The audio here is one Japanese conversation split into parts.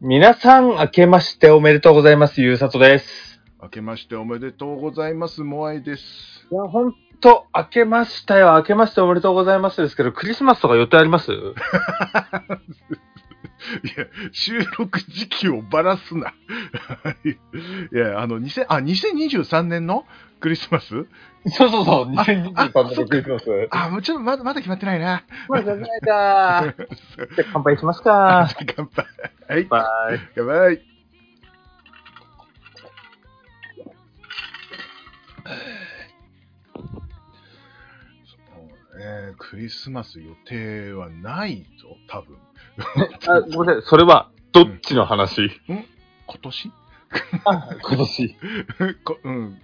皆さん、明けましておめでとうございます。ゆうさとです。明けましておめでとうございます。モアイです。いや、ほんと、明けましたよ。明けましておめでとうございますですけど、クリスマスとか予定あります？いや、収録時期をばらすな。いや、あの、2000あ、2023年のクリスマス？そうそうそう、あ2023あ年のクリスマス。あ、もうちょっとまだ、まだ決まってないな。まあ、じゃないか。じゃあ乾杯しますか。乾杯。はい。バイ。乾杯。そうね、クリスマス予定はないぞ、多分。あ、ごめんなさい。それは、どっちの話、今年？あ、今年。こうん。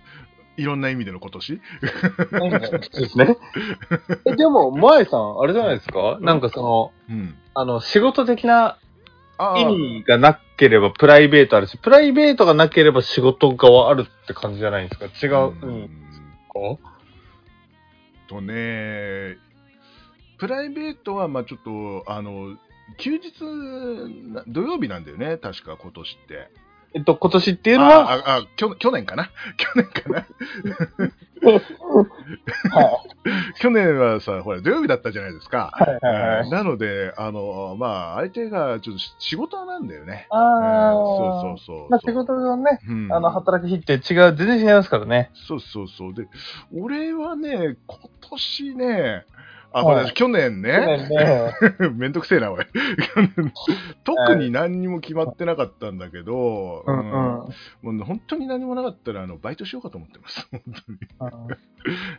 いろんな意味での今年？そうですね。え、でも、萌えさん、あれじゃないですか？なんかその、うん。あの、仕事的な意味がなければプライベートあるし、プライベートがなければ仕事側あるって感じじゃないんですか？違う。ううん。んかとね、プライベートは、まあちょっと、あの、休日な、土曜日なんだよね、確か今年って。えっと、今年っていうのは、あああ去去年かな？去年かな？去年はさ、ほら、土曜日だったじゃないですか。はいはいなので、あの、まあ相手がちょっと仕事なんだよね。あうんあ、そうそうそう。まあ仕事のね、うんあの、働く日って違う、全然違いますからね。そうそうそう。で、俺はね、今年ね、あ、はいこれ去年ね、ね。めんどくせえな、おい。特に何にも決まってなかったんだけど、うんうん。もう本当に何もなかったら、あの、バイトしようかと思ってます。本当に。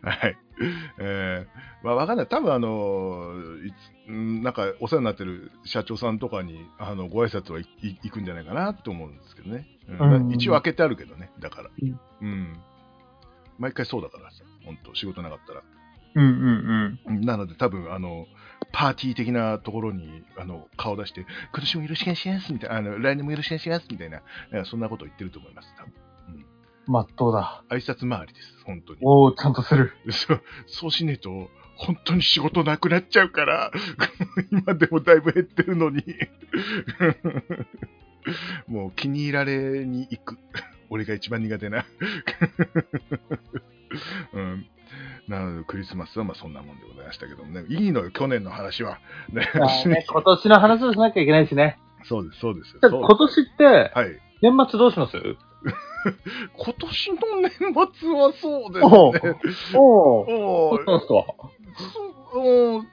はい。えー、まあ、わかんない。多分、あの、いつ、んなんか、お世話になってる社長さんとかに、あの、ご挨拶はいい行くんじゃないかなと思うんですけどね。うんうん一応開けてあるけどね、だから。うんうん。毎回そうだからさ、本当仕事なかったら。うんうんうん。なので多分あのパーティー的なところにあの顔出して今年もよろしくお願いしますみたいなあの来年もよろしくお願いしますみたいなそんなことを言ってると思います多分まっとうだ。挨拶回りです本当におー、ちゃんとする。そうそうしねえと本当に仕事なくなっちゃうから 今でもだいぶ減ってるのに もう気に入られに行く俺が一番苦手な うんなのでクリスマスはまあそんなもんでございましたけどもね。いいのよ去年の話は、ね 今年の話をしなきゃいけないしね。そう。ですそうです今年って、はい。年末どうします？今年の年末はそうですね。おー。おーどうですかそう。うん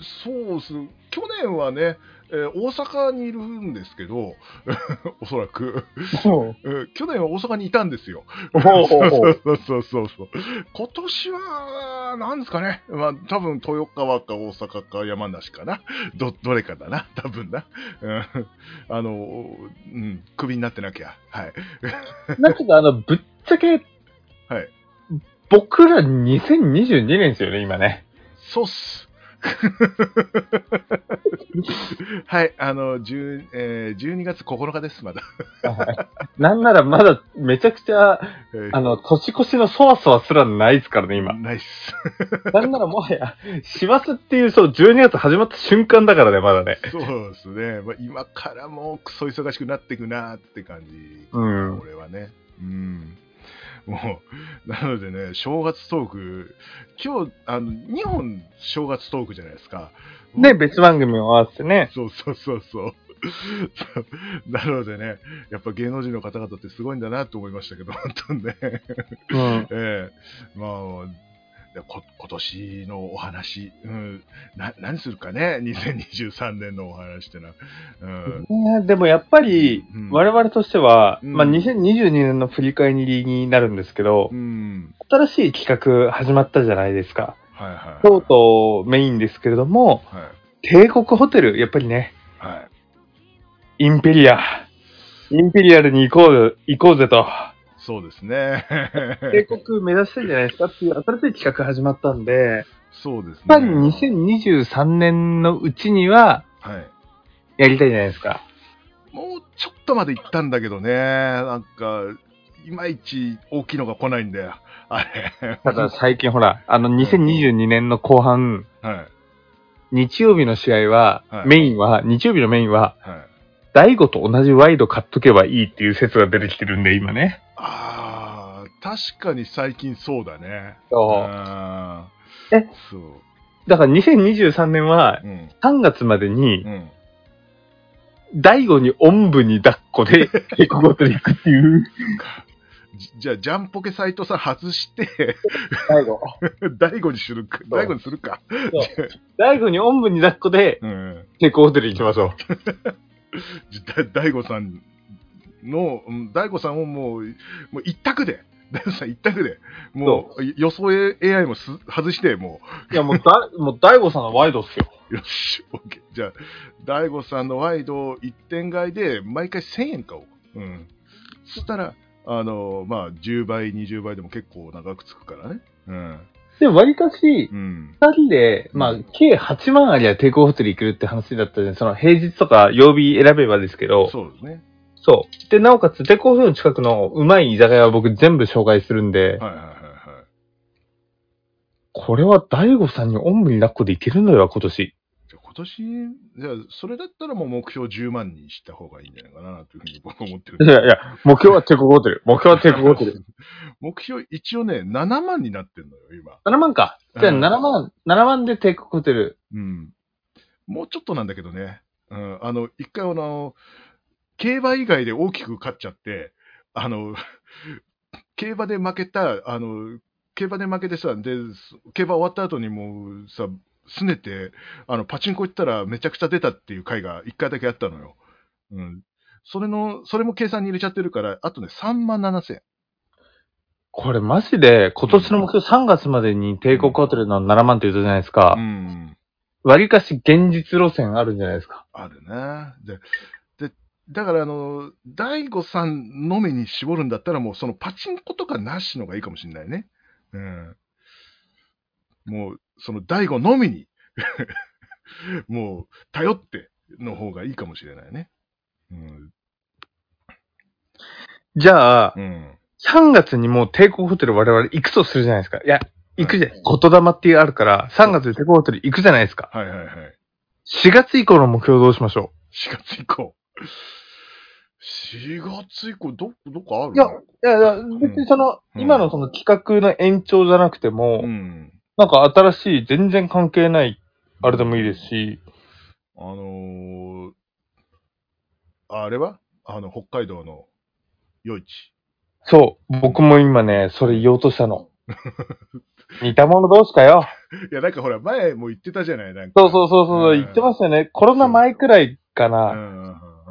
そうっす。去年はね、えー大阪にいるんですけど、おそらく、おえー去年は大阪にいたんですよ。おそうー。そうそうそうそう。今年は、なんですかね。まあ、多分豊川か大阪か山梨かな。ど、どれかだな。多分な。うん、あの、うん、クビになってなきゃ。はい。なんかあの、ぶっちゃけ、はい。僕ら2022年ですよね、今ね。そうっす。はい、あの、10えー、12月9日です、まだ。なんならまだめちゃくちゃ、えーあの、年越しのそわそわすらないですからね、今。ナイス。なんならもはや、師走っていう、そう、12月始まった瞬間だからね、まだね。そうですね。まあ、今からもうクソ忙しくなっていくなって感じ。うん俺はね。うん。もう、なのでね、正月トーク、今日、あの、2本正月トークじゃないですか。ね、別番組を合わせてね。そうそうそうそう。なのでね、やっぱ芸能人の方々ってすごいんだなと思いましたけど、本当にね。うん。ええまあ、でこ今年のお話、うん、な何するかね、2023年のお話ってのは。うんねでもやっぱりうん、我々としては、うんまあ、2022年の振り返りになるんですけどう、ん、新しい企画始まったじゃないですか。はいはい。京都メインですけれども、はい。帝国ホテル、やっぱりね、はい。インペリア、インペリアルに行こう、行こうぜと、そうですね。帝国目指してんじゃないですかっていう新しい企画始まったんで、そうですね。やっぱり2023年のうちにははい。やりたいじゃないですか。もうちょっとまで行ったんだけどね、なんか、いまいち大きいのが来ないんだよ。あれ。ただ最近ほら、あの2022年の後半、はい。日曜日の試合は、はいメインは、日曜日のメインは、はい。大悟と同じワイド買っとけばいいっていう説が出てきてるんで、今ね。確かに最近そうだね。そう。あえーそう。だから2023年はうん。3月までにう、ん。大悟におんぶに抱っこで、帝国ホテル行くっていう。じじゃあ、ジャンポケ斎藤さん外して、大悟。大悟にするか。大悟にするか。大悟におんぶに抱っこで、うん。帝国ホテル行きましょう。大悟さんの、うん大悟さんをもう、もう一択で、大悟さん一択で、もう予想 AI もす外して、もいや、もうだ、もう大悟さんのワイドっすよ。う、よし、OK。じゃあ、大悟さんのワイド一点買いで、毎回1000円買おう。うん。そしたら、あの、まあ、10倍、20倍でも結構長くつくからね。うん。でも割かし、うん。二人で、まあ、計8万ありゃ帝国ホテル行けるって話だったじゃん。その平日とか曜日選べばですけど、そうですね。そう。で、なおかつ、帝国ホテルの近くのうまい居酒屋は僕全部紹介するんで、はいはいはいはい。これは大悟さんにおんぶに抱っこでいけるのよ、今年。じゃあ今年、じゃあ、それだったらもう目標10万にした方がいいんじゃないかなというふうに僕は思ってるい。やいや、目標は帝国ホテル。目標は帝国ホテル。目標、一応ね、7万になってんのよ、今。7万か。じゃあうん7万、7万で帝国ホテル。うん。もうちょっとなんだけどね。うん。あの、一回あの、競馬以外で大きく勝っちゃって、あの、競馬で負けた、あの、競馬で負けてさ、で、競馬終わった後にもうさ、すねて、あの、パチンコ行ったらめちゃくちゃ出たっていう回が一回だけあったのよ。うん。それの、それも計算に入れちゃってるから、あとね、3万7千。これマジで、今年の目標3月までに帝国ホテルの7万って言ったじゃないですかう。ん。割かし現実路線あるんじゃないですか。あるね。で、で、だからあの、大悟さんのみに絞るんだったらもうそのパチンコとかなしのがいいかもしれないね。うん。もう、その大悟のみに、もう、頼っての方がいいかもしれないね。うん。じゃあ、うん。3月にもう帝国ホテル我々行くとするじゃないですか。いや、行くじゃん。言霊ってあるから、3月で帝国ホテル行くじゃないですか。はいはいはい。4月以降の目標どうしましょ4月以降。4月以降、ど、どこあるいやういやいや、別にその、うん今のその企画の延長じゃなくても、うん。なんか新しい、全然関係ない、あれでもいいですし、あのー、あれは？あの、北海道の夜市。そう、僕も今ね、それ言おうとしたの。似たもの同士かよ。いや、なんかほら、前も言ってたじゃないなんか。そうそうそうそう、うん言ってましたよね。コロナ前くらいかうな。うん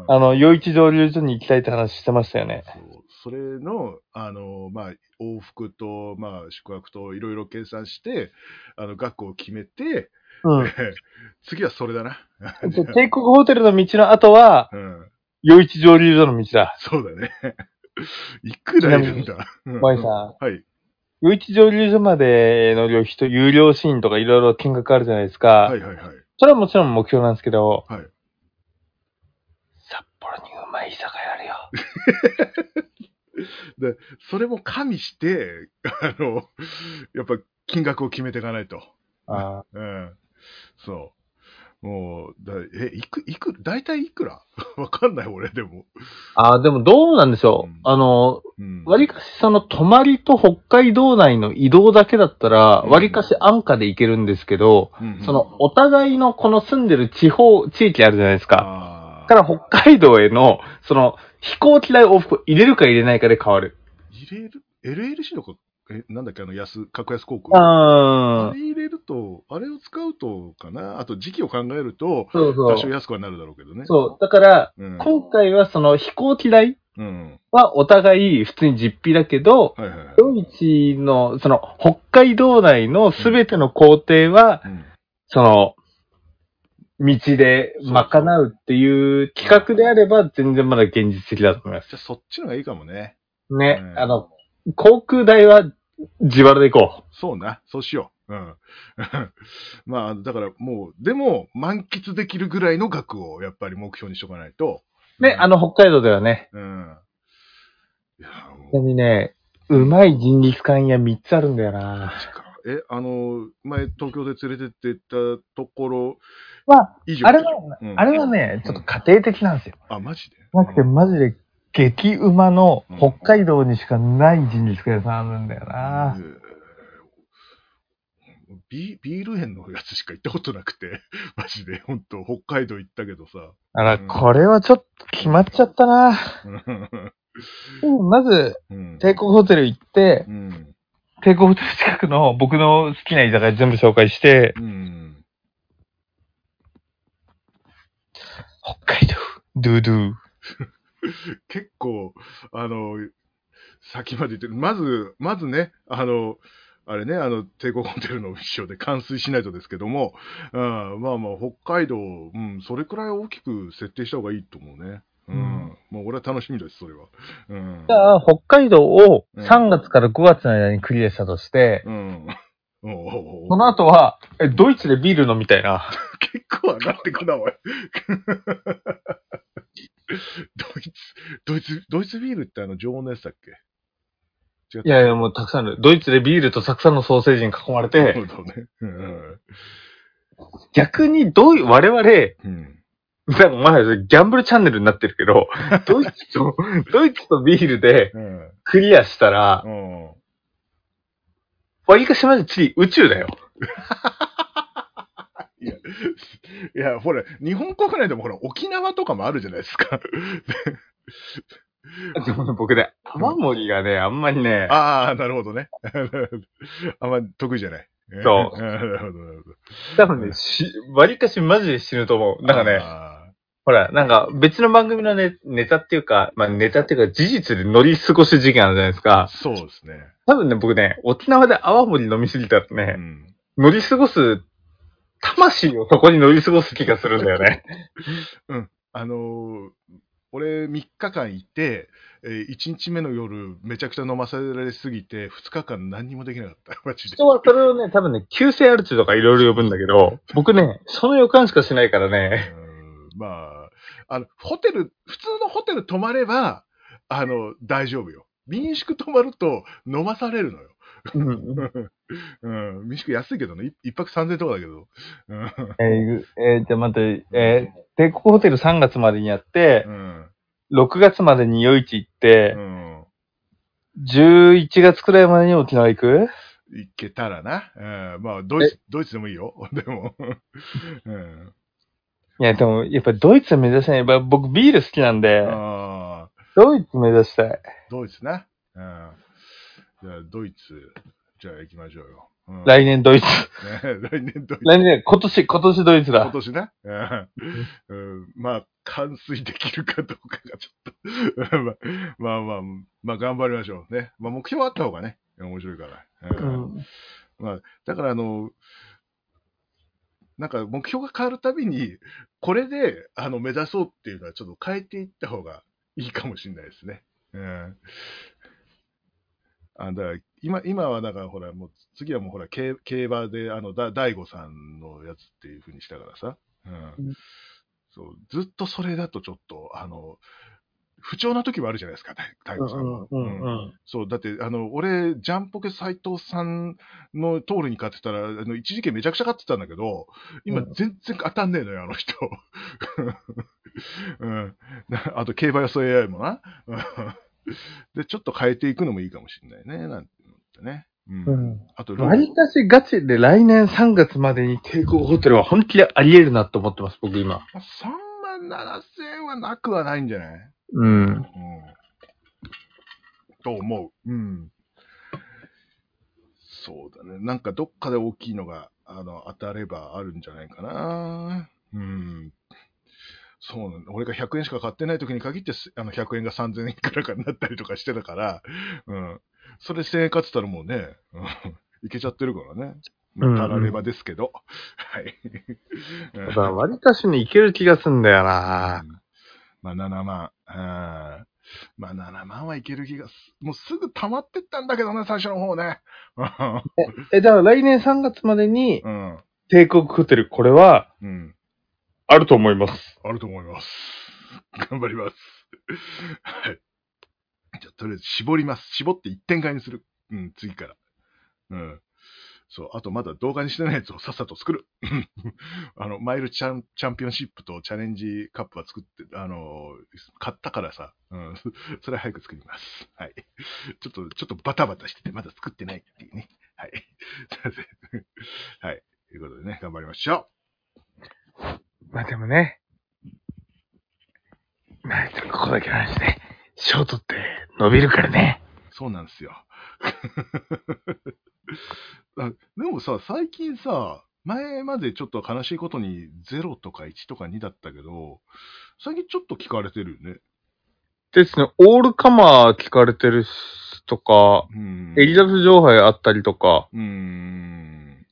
あの、余一蒸留所に行きたいって話してましたよね。そうそれの、あの、まあ、往復と、まあ、宿泊といろいろ計算して、あの、額を決めて、うん。次はそれだな。で帝国ホテルの道の後は、うん。余一蒸留所の道だ。そうだね。いくらいるんだ。うんマイさん。はい。余一蒸留所までの旅費と有料シーンとかいろいろ金額あるじゃないですか。はいはいはい。それはもちろん目標なんですけど、はいうまい居酒屋あるよ。で、それも加味して、あの、やっぱ金額を決めていかないと。あうん。そう。もう、だえ、いく、いく、大体いくら？わかんない、俺でも。あー、でもどうなんでしょう。うんあの、うん。割かしその泊まりと北海道内の移動だけだったら、うん割かし安価で行けるんですけど、うんうんそのお互いのこの住んでる地方、地域あるじゃないですか。から北海道への、その飛行機代往復入れるか入れないかで変わる。入れる ?LLC のか、え、なんだっけ、あの、安、格安航空？ああれ入れると、あれを使うとかな？あと時期を考えると、そうそ多少う。安くはなるだろうけどね。そう。だから、うん。今回はその飛行機代うん。はお互い普通に実費だけど、はいはいはい。ドイツの、その、北海道内のすべての工程は、うんその、道で賄うっていう企画であれば、全然まだ現実的だと思います。じゃあそっちのがいいかもね。ね、うんあの、航空代は自腹で行こそうな。そうしよう。うん。まあ、だからもう、でも、満喫できるぐらいの額をやっぱり目標にしとかないと。う。ね、あの、北海道ではね、うん。いや、ちなもう、みにね、うまいジンギスカン屋3つあるんだよな。マジか。え、あの、前東京で連れてってったところま以上。あ、あれは、うんあれはね、ちょっと家庭的なんですよ。あ、マジで？なくて、マジで激うまの北海道にしかないジンギスカン屋さんあるんだよな。えービビール園のやつしか行ったことなくて、マジで、本当北海道行ったけどさ。あら、うんこれはちょっと決まっちゃったな。うんまず、うん。帝国ホテル行ってう、ん。帝国ホテル近くの僕の好きな居酒屋全部紹介して、うん。北海道、ドゥドゥ。結構、あの、先まで言ってる。まず、まずね、あの、あれね、あの、帝国ホテルの一緒で冠水しないとですけども、うん、まあまあ、北海道、うん、それくらい大きく設定した方がいいと思うね。うん。うんもう俺は楽しみです、それは。うん。じゃあ、北海道をうん3月から5月の間にクリアしたとして、うん。おうおうおうその後は、え、ドイツでビール飲みたいな。結構上がってくな、おい。ドイツ、ドイツ、ドイツビールってあの常温のやつだっけ？いやいや、もうたくさんある。ドイツでビールとたくさんのソーセージに囲まれて、なるほどね。うん。逆にどう、我々、うん。なんかまだギャンブルチャンネルになってるけど、ドイツと、ドイツとビールでうん。クリアしたら、うん。わりかしまで次宇宙だよ。いや、ほら、日本国内でもほら、沖縄とかもあるじゃないですか。でもね僕ね、泡盛がね、あんまりね、ああ、なるほどね。あんま得意じゃない。そうなるほど、なるほど。多分ね、し、わりかしマジで死ぬと思う。なんかね、あほら、なんか別の番組のね、ネタっていうか、まあネタっていうか事実で乗り過ごし事件あるじゃないですーか。そうですね。多分ね、僕ね、沖縄で泡盛飲みすぎたらうね、ん。乗り過ごす、魂をそこに乗り過ごす気がするんだよね。あのー俺3日間いて、えー、1日目の夜めちゃくちゃ飲まされすぎて、2日間何にもできなかった。マジで。人はそれをね、多分ね、急性アルツとかいろいろ呼ぶんだけど、僕ね、その予感しかしないからね。うんまあ、あの、ホテル、普通のホテル泊まれば、あの、大丈夫よ。民宿泊まると飲まされるのよ。うんうん、民宿安いけどね、い一泊3000とかだけど。うんえーえーじゃあ待って、えー、帝国ホテル3月までにやってう、ん。6月までに夜市行ってう、ん。11月くらいまでに沖縄行く？行けたらな。うん。まあ、ドイツ、ドイツでもいいよ。でも。うん。いや、でも、やっぱドイツ目指したい。やっぱ僕ビール好きなんで、ドイツ目指したい。ドイツな。うん。じゃあ、ドイツ、じゃあ行きましょうよ。うん、来年ドイツ。ね、来年ドイツ。来年、今年、今年ドイツ今だ。年な。うんうんまあ、完遂できるかどうかがちょっとまあ、まあまあ、まあ頑張りましょうね。まあ目標あった方がね、面白いから。ううんん。まあ、だからあの、なんか目標が変わるたびに、これであの目指そうっていうのはちょっと変えていった方がいいかもしれないですね。うん。あだから今今はだからほら、もう次はもうほら、競競馬で、あの、だ大悟さんのやつっていうふうにしたからさ。うんうんそうずっとそれだとちょっと、あの、不調な時もあるじゃないですか、大大悟さんは。うんうんそう、だって、あの、俺、ジャンポケ斎藤さんの通りに勝ってたら、あの、一時期めちゃくちゃ勝ってたんだけど、今うん全然当たんねえのよ、あの人。うん。な あと、競馬予想 AI もな。うんで、ちょっと変えていくのもいいかもしれないね、なんて思ってね。うん。うん。あと、割かしガチで来年3月までに帝国ホテルは本気であり得るなと思ってます、僕今。3万7千円はなくはないんじゃない？うん。うん。と思う。うん。そうだね。なんかどっかで大きいのが、あの、当たればあるんじゃないかな。うん。そうなんだ。俺が100円しか買ってない時に限って、すあの、100円が3000円くらいかになったりとかしてたから、うん。それ1000円買ってたらもうね、うん、いけちゃってるからね。まあうんうんたらればですけど。はい。だから割かしにいける気がすんだよな。うんまあ7万。うんまあ7万はいける気がす、もうすぐ溜まってったんだけどね、最初の方ね。え、だから来年3月までにうん。帝国ホテル、これはうん。あると思います。あると思います。頑張ります。はい。じゃあ、とりあえず絞ります。絞って一点買いにする。うん、次から。うん。そう、あとまだ動画にしてないやつを さっさと作る。あの、マイルチャンチャンピオンシップとチャレンジカップは作って、あの、買ったからさ、うん、それ早く作ります。はい。ちょっと、ちょっとバタバタしてて、まだ作ってないっていうね。はい。すいません。はい。ということでね、頑張りましょうまあでもね。まあ、ここだけの話ね。ショートって伸びるからね。う。そうなんですよ。あでもさ、最近さ、前までちょっと悲しいことに0とか1とか2だったけど、最近ちょっと聞かれてるよね。ですね、オールカマー聞かれてるしとか、うん。エリザベス上杯あったりとか、うーん。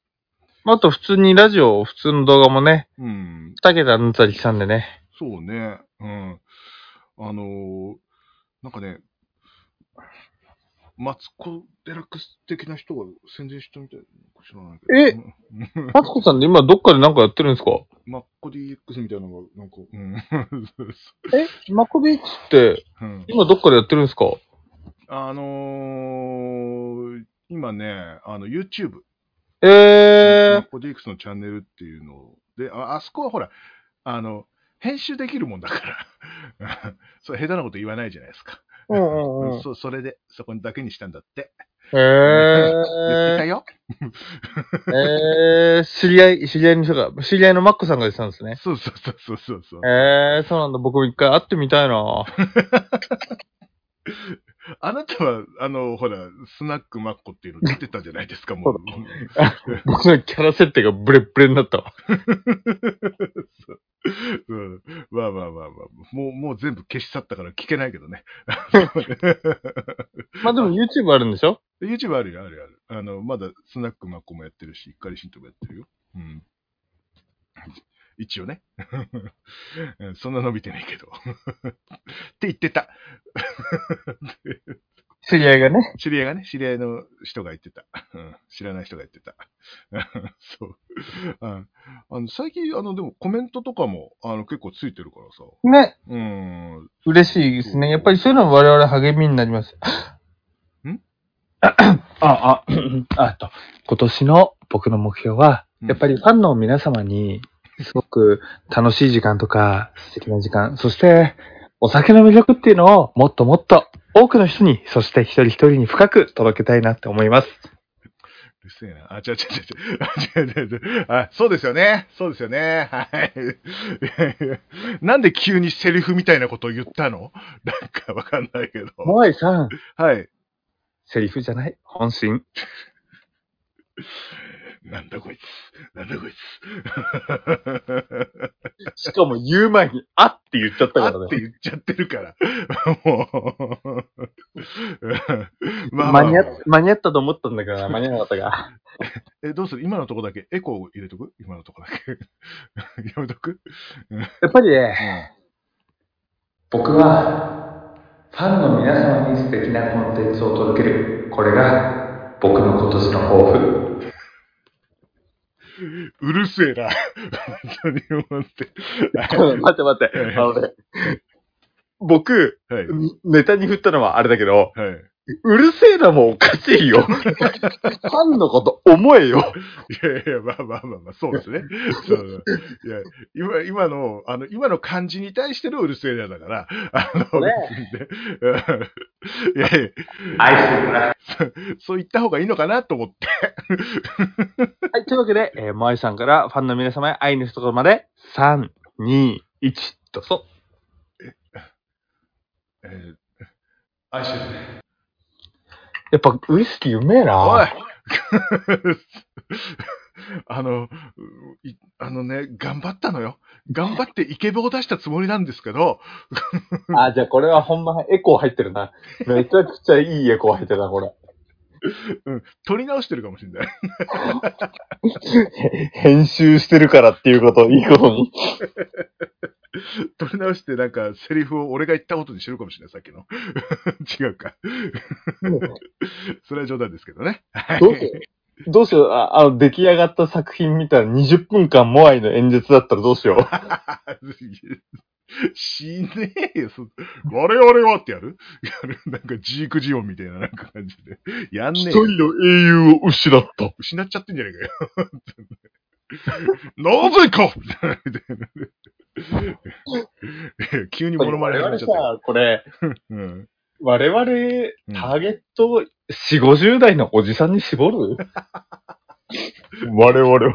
あと普通にラジオ、普通の動画もね、うん。二桁塗ったりしたんでね。そうね。うん。あのーなんかね、マツコ・デラックス的な人が宣伝したみたいな知らないけど。え？うん。マツコさんって今どっかでなんかやってるんですか？マッコ DX みたいなのが、なんか、うん。え？マコビックスってうん。今どっかでやってるんですか？あのー今ね、あの、YouTube、えマッコ DX のチャンネルっていうので、ああそこはほら、あの、編集できるもんだから、そう、下手なこと言わないじゃないですか。ー。うんうんうん。そそれで、そこだけにしたんだって。え言ってたー。よ。えー、知り合い、知り合いの人が、知り合いのマックさんが言ってたんですね。そうそうそうそうそうそう。えー、そうなんだ。僕も一回会ってみたいな あなたは、あの、ほら、スナックマッコっていうの出てたじゃないですか、もう。僕のキャラ設定がブレッブレになったわ。うん、まあまあまあまあ、もう、もう全部消し去ったから聞けないけどね。まあでも YouTube あるんでしょ？YouTube あるよ、あるよある。あの、まだスナックマッコもやってるし、カリシントもやってるよ。うん。一応ね。う んそんな伸びてないけど。って言ってた。知り合いがね。知り合いがね、知り合いの人が言ってた。うん、知らない人が言ってた。そう。ああの最近、あの、でもコメントとかも、あの、結構ついてるからさ。ね。うん。嬉しいですね。やっぱりそういうのは我々励みになります。ん？あ、あ、あと、今年の僕の目標は、うんやっぱりファンの皆様に、すごく楽しい時間とか、素敵な時間、そして、お酒の魅力っていうのをもっともっと多くの人に、そして一人一人に深く届けたいなって思います。うるせえな。あ、違う違う違う違う。あ違う違う。あ、そうですよね。そうですよね。はい。なんで急にセリフみたいなことを言ったの？なんかわかんないけど。モアイさん、はい。セリフじゃない、本心。なんだこいつ。なんだこいつ。しかも言う前に、あって言っちゃったからねあって。言っちゃってるから。もう。まあまあ間に合っ間に合ったと思ったんだけどな、間に合わなかったが。え、どうする？今のとこだけ、エコー入れとく？今のとこだけ？やめとく？やっぱりね、僕は、ファンの皆様に素敵なコンテンツを届ける。これが、僕の今年の抱負。うるせえな。本当に思って。待って待って。あのね、僕、はい。ネタに振ったのはあれだけど、はい。うるせえなもんおかしいよ。ファンのこと思えよ。いやいや、まあまあまあまあ、そうですね。そういや、今、今の、あの、今の感じに対してのうるせえなだから、あの、ね いやいや、愛してる。そう言った方がいいのかなと思って。はい、というわけで、えー、モアイさんからファンの皆様へ愛の一言まで、3、2、1、どうぞ。えー、愛してるね。やっぱウイスキーうめえな。おい あの、あのね、頑張ったのよ。頑張ってイケボを出したつもりなんですけど、あ、じゃあこれはほんまエコー入ってるな。めちゃくちゃいいエコー入ってるな、これ。うん、撮り直してるかもしれない。編集してるからっていうことをいいことに。撮り直してなんかセリフを俺が言ったことにしてるかもしれない、さっきの。違うか。それは冗談ですけどね。はいどうしよう。どうしよう。ああの、出来上がった作品見たら20分間モアイの演説だったらどうしよう。しねえよ。そ我々はってやる？や るなんかジークジオンみたいななんか感じで。やんねえよ。の英雄を失った。失っちゃってんじゃねえかよ。なぜかみたいな急にモノマネ始めちゃったよ。これ、うん我々、ターゲット、4、50代のおじさんに絞る？我々は。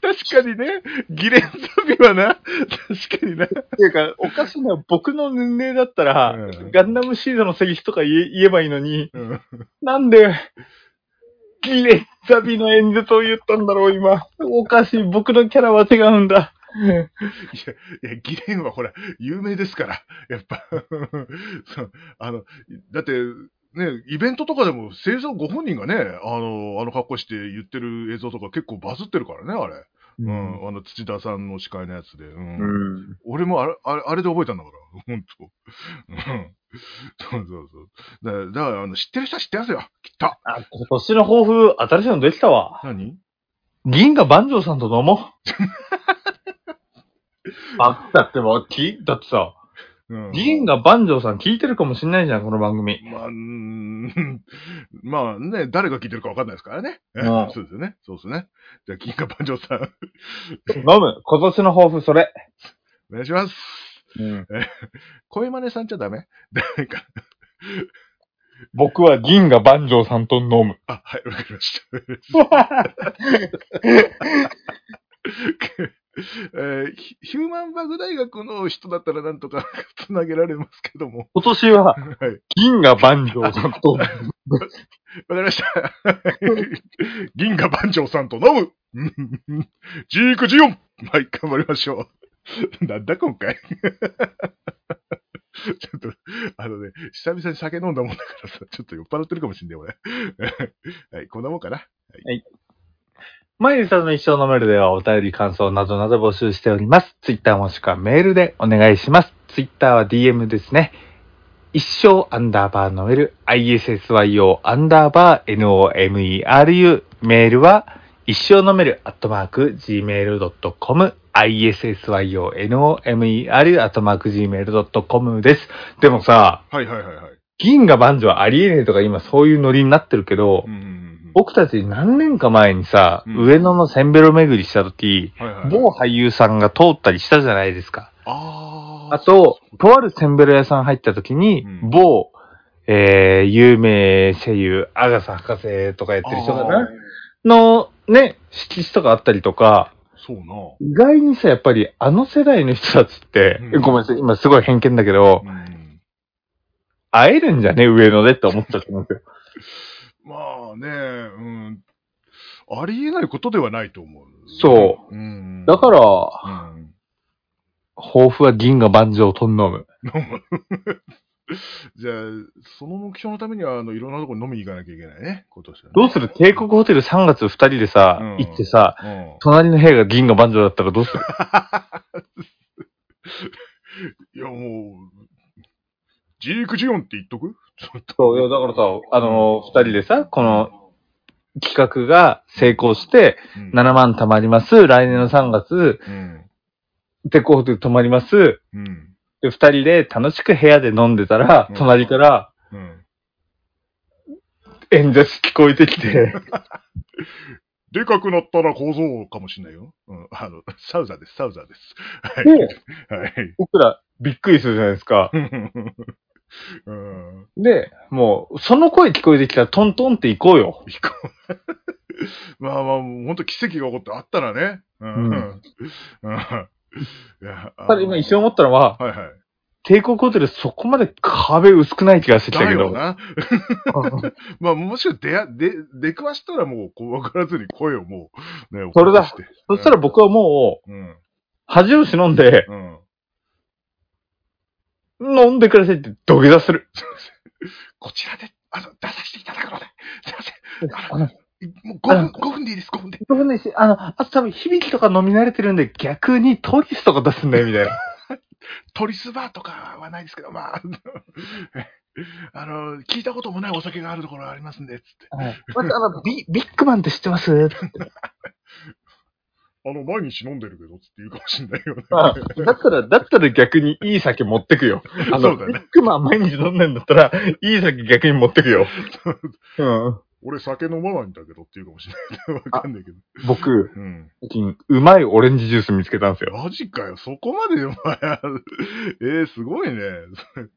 確かにね、ギレンザビはな、確かにな。っていうか、おかしいのは僕の年齢だったら、うんガンダムシードのセリフとか言え言えばいいのに、うんなんで、ギレッザビの演説を言ったんだろう、今。おかしい。僕のキャラは違うんだ。いや、いや、ギレンはほら、有名ですから、やっぱ。そう、あの、だって、ね、イベントとかでも、製造ご本人がね、あの、あの格好して言ってる映像とか結構バズってるからね、あれ。うん、あの、土田さんの司会のやつで。うん。うん。俺もあれ、あれ、あれで覚えたんだから、ほんと。うん。そうそうそう。だから、だからあの知ってる人は知ってますよ、きっと。あ、今年の抱負、新しいのできたわ。何？銀河万丈さんと飲もう。あ、だってもう、き、だってさ、うん。銀河万丈さん聞いてるかもしんないじゃん、この番組。まあ、うーんまあね、誰が聞いてるか分かんないですからね。うんそうですよね。そうですね。じゃあ、金貨番長さん、飲む。今年の抱負、それ。お願いします。うん。声真似さんちゃダメ？ダメか。僕は銀河万丈さんと飲む。あ、はい、わかりました。えーヒヒューマンバグ大学の人だったらなんとか つなげられますけども。今年は、はい。銀河万丈さんと、わかりました。銀河番長さんと飲むジークジオンはい、頑張りましょう。なんだ今回ちょっと、あのね、久々に酒飲んだもんだからさ、ちょっと酔っ払ってるかもしんねえ、俺。はい、こんなもんかな。毎日の一生のメールではお便り感想などなど募集しております。ツイッターもしくはメールでお願いします。ツイッターは DM ですね。一生アンダーバーのメール、ISSYO アンダーバー NOMERU メールは一生のメールアットマーク Gmail.com ISSYO NOMERU アットマーク Gmail.com です。でもさ、はいはいはいはい。銀河万丈はありえねえとか今そういうノリになってるけど、うん僕たち何年か前にさ、うん。上野のセンベロ巡りした時、はいはい。某俳優さんが通ったりしたじゃないですか。あーあと、とあるセンベロ屋さん入った時に、うん。某、えー、有名声優、アガサ博士とかやってる人かあなの、ね、色紙とかあったりとか、そうな。意外にさ、やっぱりあの世代の人たちって、うん。ごめんなさい、今すごい偏見だけど、うん。会えるんじゃね？上野でって思っちゃってますよ。まあね、うん。ありえないことではないと思う。。そううん。だから、うん。抱負は銀河万丈と飲む。じゃあ、その目標のためには、あの、いろんなところに飲みに行かなきゃいけないね、今年は、ね。どうする？帝国ホテル3月2人でさ、うん行ってさ、うん。隣の部屋が銀河万丈だったらどうする？いや、もう、ジークジオンって言っとく？そう、だからさ、あの、2人でさ、この企画が成功して、うん7万貯まります。来年の3月、うん。帝国ホテル泊まります。うん。で、2人で楽しく部屋で飲んでたらうん、隣からうん。演説聞こえてきて、でかくなったら構造かもしんないよ。うん。あの、サウザーです、サウザーです。はい。で、はい。僕らびっくりするじゃないですか。うん。で、もう、その声聞こえてきたらトントンって行こうよ。行こう。まあまあ、本当奇跡が起こってあったらね。うん。うんうん。いや、ただ今一瞬思ったのは、はいはい。帝国ホテルそこまで壁薄くない気がしてきたけど。な。まあ、もしろ出や、で、出くわしたらもう、こう、わからずに声をもう、ね、それだ。そしたら僕はもう、うん。恥を忍んで、うん。飲んでくださいって土下座する。こちらで、あの、出させていただくので、すいません。ああの、の、もう5分、5分でいいです、5分で。僕ね、あの、あと多分響きとか飲み慣れてるんで逆にトリスとか出すんだよ、みたいな。トリスバーとかはないですけど、まあ、あの、聞いたこともないお酒があるところありますんで、つって。はい。またあの、ビ、ビッグマンって知ってます？あの、毎日飲んでるけど、つって言うかもしんないよね。あだったら、だったら逆にいい酒持ってくよ。あの、そうだねビッグマン毎日飲んでんだったら、いい酒逆に持ってくよ。うん。俺酒飲まないんだけどって言うかもしれない。わかんないけど。僕、うん。最近、うまいオレンジジュース見つけたんですよ。マジかよ、そこまでお前、えー、すごいね。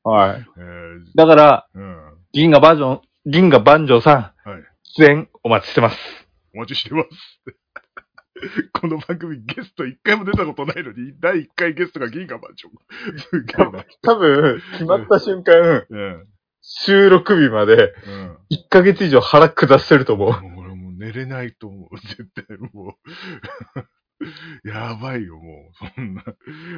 はい。えー、だから、うん。銀河バージョン、銀河万丈さん、はい。出演お待ちしてます。お待ちしてます。この番組ゲスト一回も出たことないのに、第一回ゲストが銀河マンション。すげえな。多分、決まった瞬間、うん。収録日までうん。1ヶ月以上腹下してると思う。もう俺もう寝れないと思う。絶対もう。やばいよ、もう。そんな。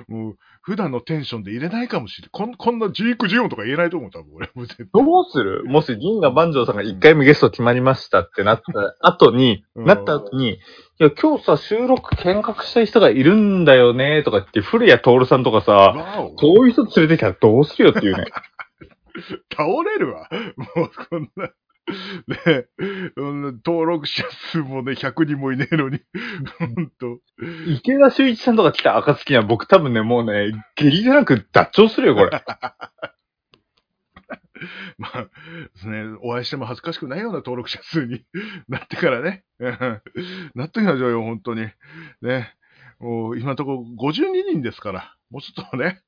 もう、普段のテンションで入れないかもしれない。こんこんなジークジオンとか言えないと思う、多分俺。もう絶対。どうする？もし銀河万丈さんが1回目ゲスト決まりましたってなった 後に、うんなった後に、いや、今日さ、収録見学したい人がいるんだよね、とか言って、古谷徹さんとかさ、わおこういう人連れてきたらどうするよっていうね。倒れるわ。もう、こんな。ねうん登録者数もね、100人もいねえのに。ほんと。池田修一さんとか来た暁には僕多分ね、もうね、下痢じゃなく脱腸するよ、これ。まあ、ですね、お会いしても恥ずかしくないような登録者数に なってからね。うんなっときましょうよ、本当に。ね。もう、今のところ52人ですから。もうちょっとね。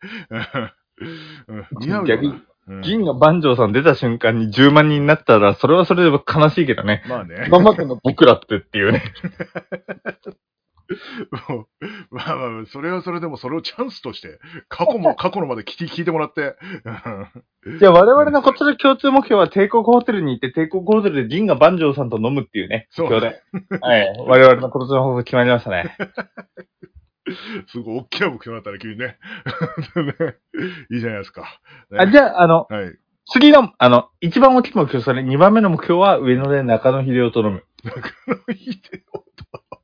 似合うよ逆にな。うん銀河万丈さん出た瞬間に10万人になったら、それはそれで悲しいけどね。まあね。今までの僕らってっていうね。もう、まあまあ、それはそれでも、それをチャンスとして、過去も、過去のまで聞い聞いてもらって、じゃあ我々のこっちの共通目標は帝国ホテルに行って帝国ホテルで銀河万丈さんと飲むっていうね。そう目標で。はい。我々の今年の抱負決まりましたね。すごい大きな目標だったら君ね。ね いいじゃないですか。ねあ、じゃあ、あの、はい。次の、あの、一番大きい目標、それ、二番目の目標は上野で中野秀夫と飲む。中野秀夫と。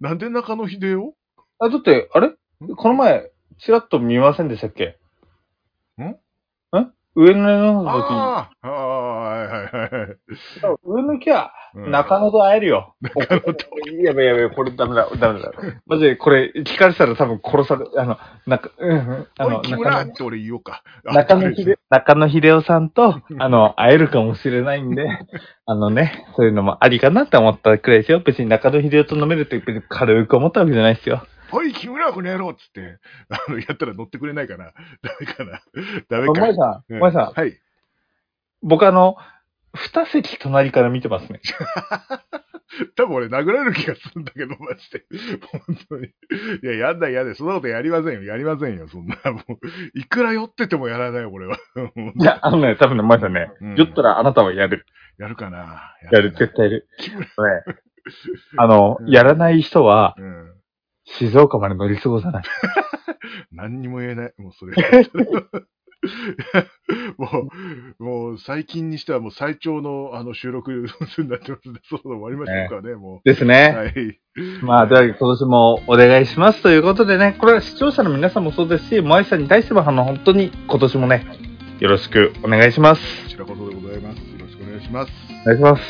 なんで中野秀夫あ、だって、あれ？この前、ちらっと見ませんでしたっけ？ん？ん上野で飲んだ時に、ああ、はいはいはい。上野行きゃ、うん中野と会えるよ。中野と。やべやべ、これダメだ、ダメだ。マジで、これ、聞かれたら多分殺され、あの、中、うんうん、あの、中野って俺言おうか。中野秀、中野秀夫さんと、あの、会えるかもしれないんで、あのね、そういうのもありかなって思ったくらいですよ。別に中野秀夫と飲めるって軽く思ったわけじゃないですよ。おい、木村この野郎っつって、あの、やったら乗ってくれないかな。ダメかな。ダメおか。前さん、うんお前さん、はい。僕あの、二席隣から見てますね。多分俺殴られる気がするんだけど、マジで。本当に。いや、やんないやで。そんなことやりませんよ。やりませんよ。そんな、もう、いくら酔っててもやらないよ、俺は。いや、あのね、多分ね、お前さんね、うん酔ったらあなたはやる。やるかな。やる、絶対やる。ね、あの、うんやらない人は、うん。静岡まで乗り過ごさない。何にも言えない。もうそれ。もう、もう最近にしてはもう最長のあの収録数になってますので、そろそろ終わりましょうかね、もう。ですね。はい。まあ、では今年もお願いしますということでね、これは視聴者の皆さんもそうですし、萌えさんに対しても、あの、本当に今年もね、よろしくお願いします。こちらこそでございます。よろしくお願いします。お願いします。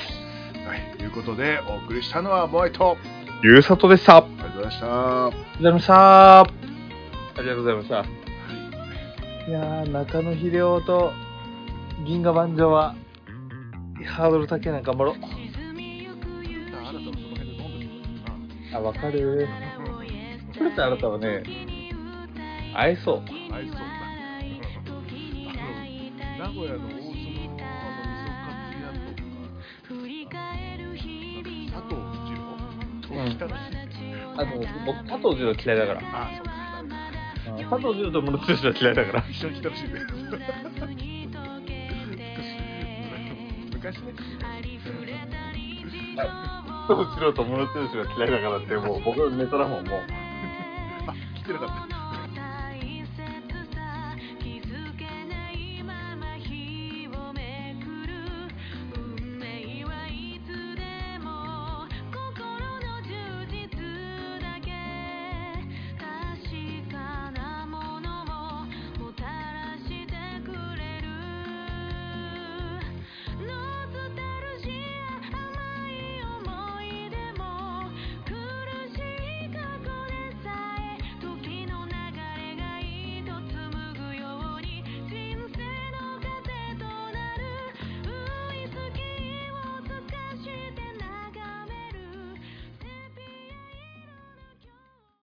はい。ということで、お送りしたのはボイと、ゆうさとでした。ありありがとうございました。がとうございました。ありがとうございました。いやー、中野秀夫と銀河万丈は、ハードル高いな、頑張ろう。あわかる。これってあなたはね、合えそう。合いそう名古屋のあの、僕、佐藤二郎嫌いだから。あ、そうか。佐藤二郎と室津氏は嫌いだから。一緒に来たらしいね。昔ね。佐藤二郎と室津氏は嫌いだからって、もう僕のネタだもん、もう。あ、来てなかった。